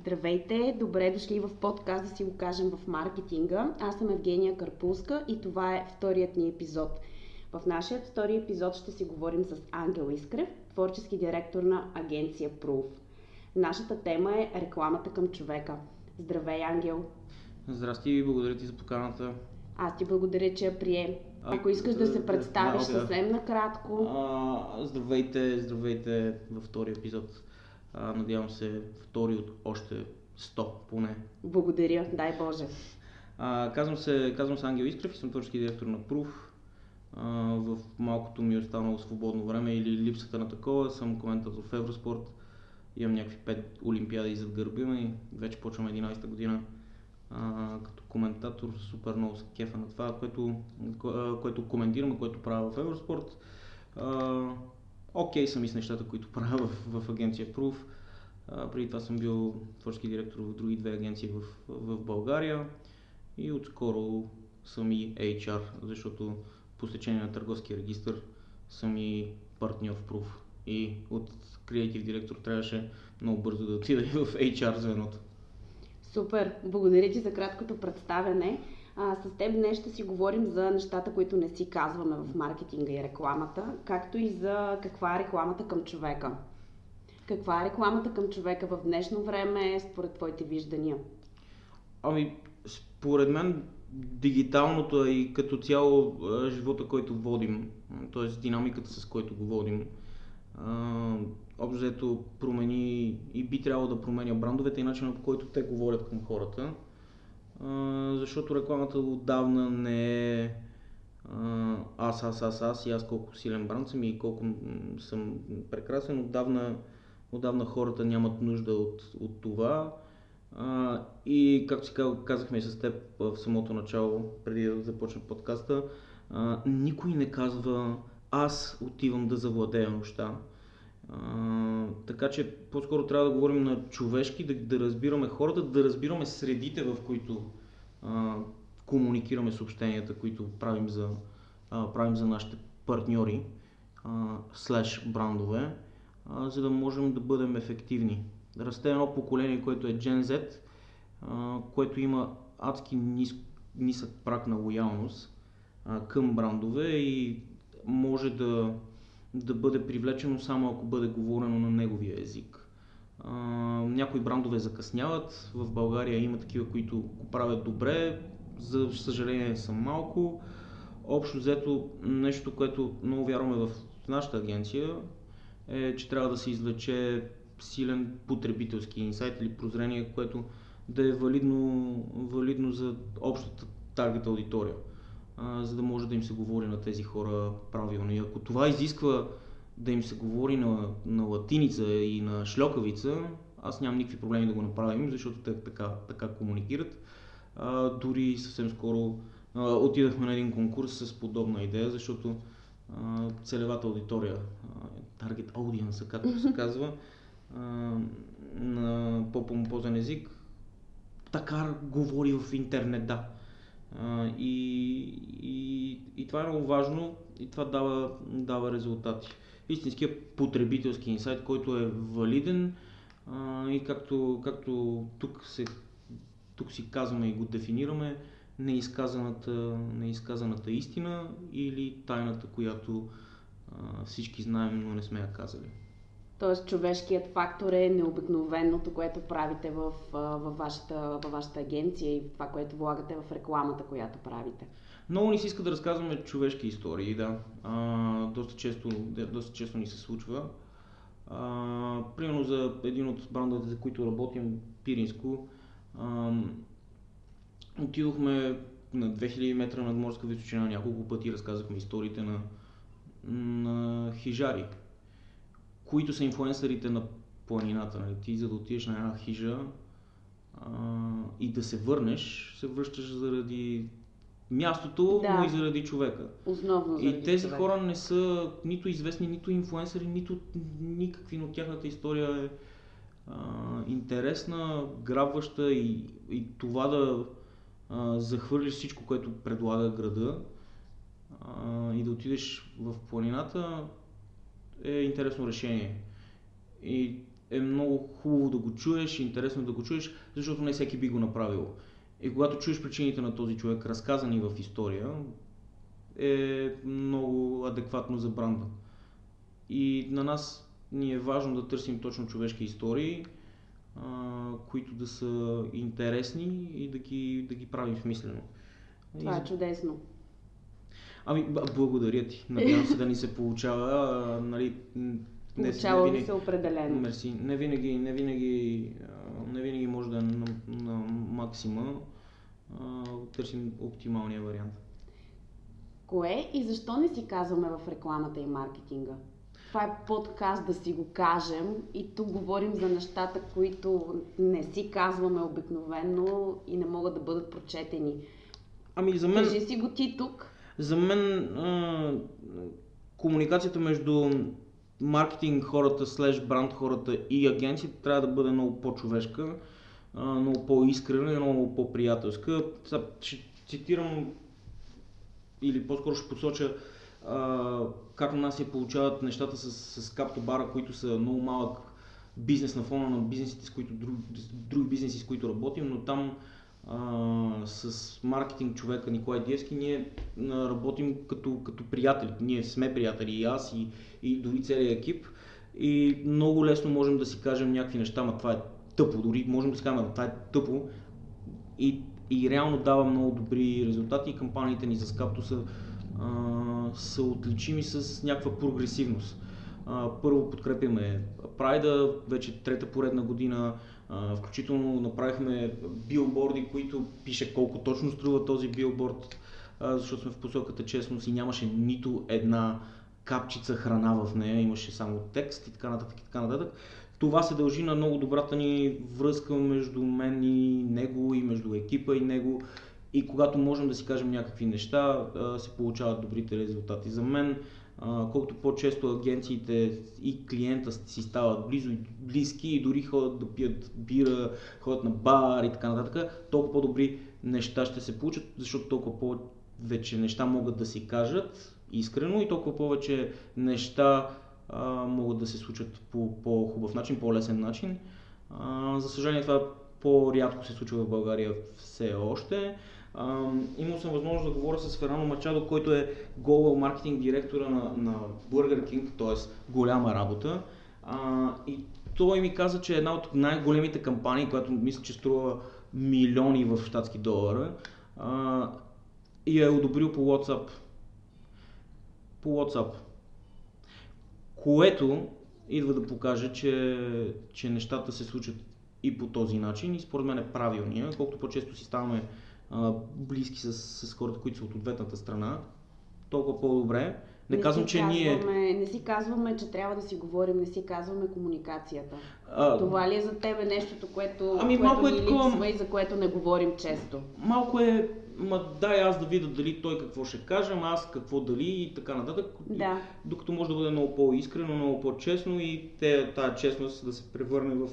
Здравейте, добре дошли в подкаст да си го кажем в маркетинга. Аз съм Евгения Карпулска и това е вторият ни епизод. В нашия втори епизод ще си говорим с Ангел Искрев, творчески директор на агенция Proof. Нашата тема е рекламата към човека. Здравей, Ангел! Здрасти и благодаря ти за поканата. Аз ти благодаря, че я прие. Ако искаш да се представиш да, да. съвсем накратко. А, здравейте, здравейте във втори епизод. А, надявам се втори от още 100 поне. Благодаря, дай Боже. А, казвам, се, казвам се Ангел Искрев и съм творчески директор на Proof. А, в малкото ми е останало свободно време или липсата на такова съм коментатор в Евроспорт. Имам някакви 5 олимпиади зад гърба ми. Вече почвам 11-та година а, като коментатор супер много се кефа на това, което, което коментирам, което правя в Евроспорт. Окей okay, съм и с нещата, които правя в, в агенция Proof. А, преди това съм бил творчески директор в други две агенции в, в България и отскоро съм и HR, защото по стечение на търговския регистр съм и партньор в Proof. И от креатив директор трябваше много бързо да отида и в HR звеното. Супер! Благодаря ти за краткото представяне. А, с теб днес ще си говорим за нещата, които не си казваме в маркетинга и рекламата, както и за каква е рекламата към човека. Каква е рекламата към човека в днешно време, според твоите виждания? Ами, според мен дигиталното е и като цяло живота, който водим, т.е. динамиката, с който го водим, общо промени и би трябвало да променя брандовете и начина по който те говорят към хората. Защото рекламата отдавна не е аз, аз, аз, аз и аз колко силен бранд съм и колко съм прекрасен. Отдавна, отдавна хората нямат нужда от, от това. А, и както си казахме с теб в самото начало, преди да започне подкаста, а, никой не казва аз отивам да завладея нощта така че по-скоро трябва да говорим на човешки, да, да разбираме хората, да разбираме средите, в които а, комуникираме съобщенията, които правим за, а, правим за нашите партньори, слеш брандове, а, за да можем да бъдем ефективни. Расте едно поколение, което е Gen Z, а, което има адски нис, нисък прак на лоялност а, към брандове и може да да бъде привлечено само ако бъде говорено на неговия език. А, някои брандове закъсняват, в България има такива, които го правят добре, за съжаление са малко. Общо взето нещо, което много вярваме в нашата агенция е, че трябва да се извлече силен потребителски инсайт или прозрение, което да е валидно, валидно за общата таргет аудитория а, за да може да им се говори на тези хора правилно. И ако това изисква да им се говори на, на латиница и на шлокавица, аз нямам никакви проблеми да го направим, защото те така, така комуникират. А, дори съвсем скоро а, отидахме на един конкурс с подобна идея, защото а, целевата аудитория, а, target audience, както се казва, а, на по-помпозен език, така говори в интернет, да. И, и, и това е много важно и това дава, дава резултати. Истинският потребителски инсайт, който е валиден а, и както, както тук, се, тук си казваме и го дефинираме, неизказаната, неизказаната истина или тайната, която а, всички знаем, но не сме я казали. Тоест човешкият фактор е необикновеното, което правите в, в, вашата, в вашата агенция и това, което влагате в рекламата, която правите. Много ни се иска да разказваме човешки истории, да. А, доста, често, доста често ни се случва. А, примерно за един от брандовете, за които работим, Пиринско, а, отидохме на 2000 метра над морска височина няколко пъти, разказахме историите на, на хижари, които са инфлуенсърите на планината. Нали? Ти за да отидеш на една хижа а, и да се върнеш, се връщаш заради мястото, да. но и заради човека. Основно заради И тези човека. хора не са нито известни, нито инфлуенсъри, нито никакви, но тяхната история е а, интересна, грабваща и, и това да а, захвърлиш всичко, което предлага града а, и да отидеш в планината е интересно решение. И е много хубаво да го чуеш, интересно да го чуеш, защото не всеки би го направил. И когато чуеш причините на този човек, разказани в история, е много адекватно за бранда. И на нас ни е важно да търсим точно човешки истории, а, които да са интересни и да ги, да ги правим смислено. Това е чудесно. Ами, благодаря ти. Надявам се да ни се получава. А, нали, не, Получава не винаги, се определено. Мерси. Не винаги, не винаги, не винаги може да е на, на максима. А, търсим оптималния вариант. Кое и защо не си казваме в рекламата и маркетинга? Това е подкаст да си го кажем и тук говорим за нещата, които не си казваме обикновено и не могат да бъдат прочетени. Ами за мен... Кажи си го ти тук. За мен а, комуникацията между маркетинг хората, слеж бранд хората и агенцията трябва да бъде много по-човешка, а, много по-искрена и много по-приятелска. ще цитирам или по-скоро ще посоча а, как на нас се получават нещата с, с каптобара, които са много малък бизнес на фона на бизнесите, с които, друг, други бизнеси, с които работим, но там а, с маркетинг човека Николай Диевски ние а, работим като, като приятели. Ние сме приятели и аз и, и дори целият екип и много лесно можем да си кажем някакви неща, ма това е тъпо, дори можем да си кажем, това е тъпо и, и реално дава много добри резултати и кампаниите ни за скапто са а, са отличими с някаква прогресивност. Първо подкрепяме Прайда, вече трета поредна година, включително направихме билборди, които пише колко точно струва този билборд, защото сме в посоката честност и нямаше нито една капчица храна в нея, имаше само текст и така нататък и така нататък. Това се дължи на много добрата ни връзка между мен и него и между екипа и него и когато можем да си кажем някакви неща, се получават добрите резултати. За мен, колкото по-често агенциите и клиента си стават близо, близки и дори ходят да пият бира, ходят на бар и така нататък, толкова по-добри неща ще се получат, защото толкова повече неща могат да си кажат искрено и толкова повече неща а, могат да се случат по по-хубав начин, по-лесен начин. А, за съжаление това по-рядко се случва в България все още имал съм възможност да говоря с Ферано Мачадо, който е Global маркетинг директора на, на Burger King, т.е. голяма работа. А, и той ми каза, че е една от най-големите кампании, която мисля, че струва милиони в щатски долара, а, и е одобрил по WhatsApp. По WhatsApp. Което идва да покаже, че, че нещата се случат и по този начин и според мен е правилния. Колкото по-често си ставаме а, близки с, с хората, които са от ответната страна, толкова по-добре. Не, не казвам, че казваме, ние. Не си казваме, че трябва да си говорим, не си казваме комуникацията. А, Това ли е за тебе нещото, което, ами, което малко е такова... и за което не говорим често? Малко е, ма дай аз да видя дали той какво ще каже, ама аз какво дали и така нататък. Да. Докато може да бъде много по-искрено, много по-честно и те, тази честност да се превърне в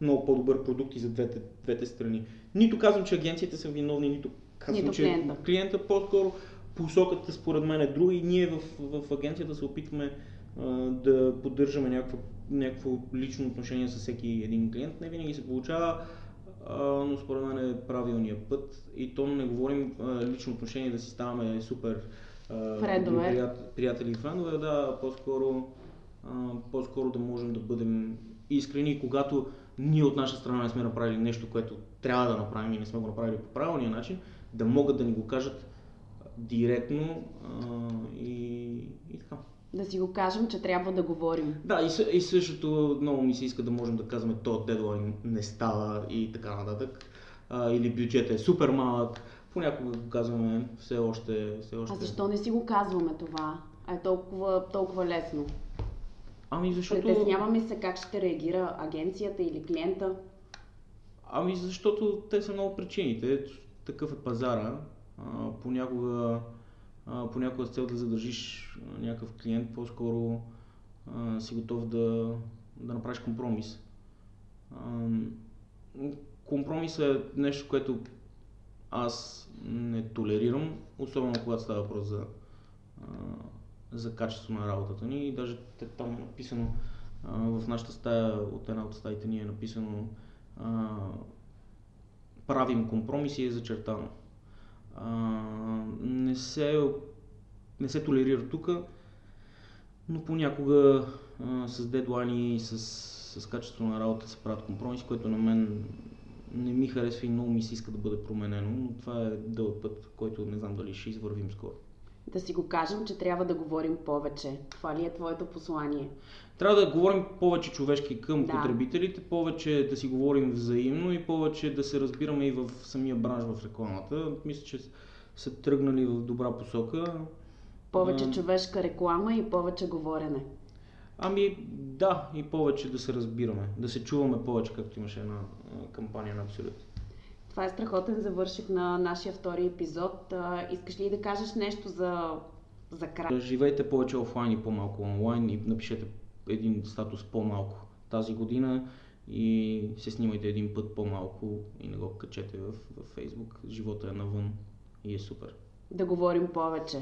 много по-добър продукт и за двете, двете страни. Нито казвам, че агенциите са виновни, нито казвам, нито че клиента. клиента по-скоро посоката според мен е друга и ние в, в агенцията се опитваме а, да поддържаме някакво, някакво лично отношение с всеки един клиент. Не винаги се получава, а, но според мен е правилният път и то не говорим а, лично отношение да си ставаме супер прият, приятели и френдове, да, по-скоро, а, по-скоро да можем да бъдем искрени, когато ние от наша страна не сме направили нещо, което трябва да направим и не сме го направили по правилния начин, да могат да ни го кажат директно а, и, и така. Да си го кажем, че трябва да говорим. Да, и, и същото много ми се иска да можем да казваме, то дедлайн не става и така нататък. А, или бюджетът е супер малък. Понякога го казваме все още, все още. А защо не си го казваме това? А е толкова, толкова лесно. Ами защото... Притесняваме се как ще реагира агенцията или клиента. Ами защото те са много причините. Такъв е пазара. А, понякога, а, понякога с цел да задържиш някакъв клиент, по-скоро а, си готов да, да направиш компромис. А, компромис е нещо, което аз не толерирам, особено когато става въпрос за, за качество на работата ни. И даже там е написано А, в нашата стая, от една от стаите ни е написано а, правим компромиси е зачертано. А, не, се, не се толерира тук, но понякога а, с дедлайни и с, с качество на работа се правят компромиси, което на мен не ми харесва и много ми се иска да бъде променено, но това е дълъг път, който не знам дали ще извървим скоро. Да си го кажем, че трябва да говорим повече. Това ли е твоето послание? Трябва да говорим повече човешки към Да. потребителите, повече да си говорим взаимно и повече да се разбираме и в самия бранш в рекламата. Мисля, че са тръгнали в добра посока. Повече А. човешка реклама и повече говорене. Ами да, и повече да се разбираме, да се чуваме повече, както имаше една кампания на Абсолют. Това е страхотен завършик на нашия втори епизод. Искаш ли да кажеш нещо за, за край? Живейте повече офлайн и по-малко онлайн и напишете един статус по-малко тази година и се снимайте един път по-малко и не го качете в, в Facebook. Живота е навън и е супер. Да говорим повече.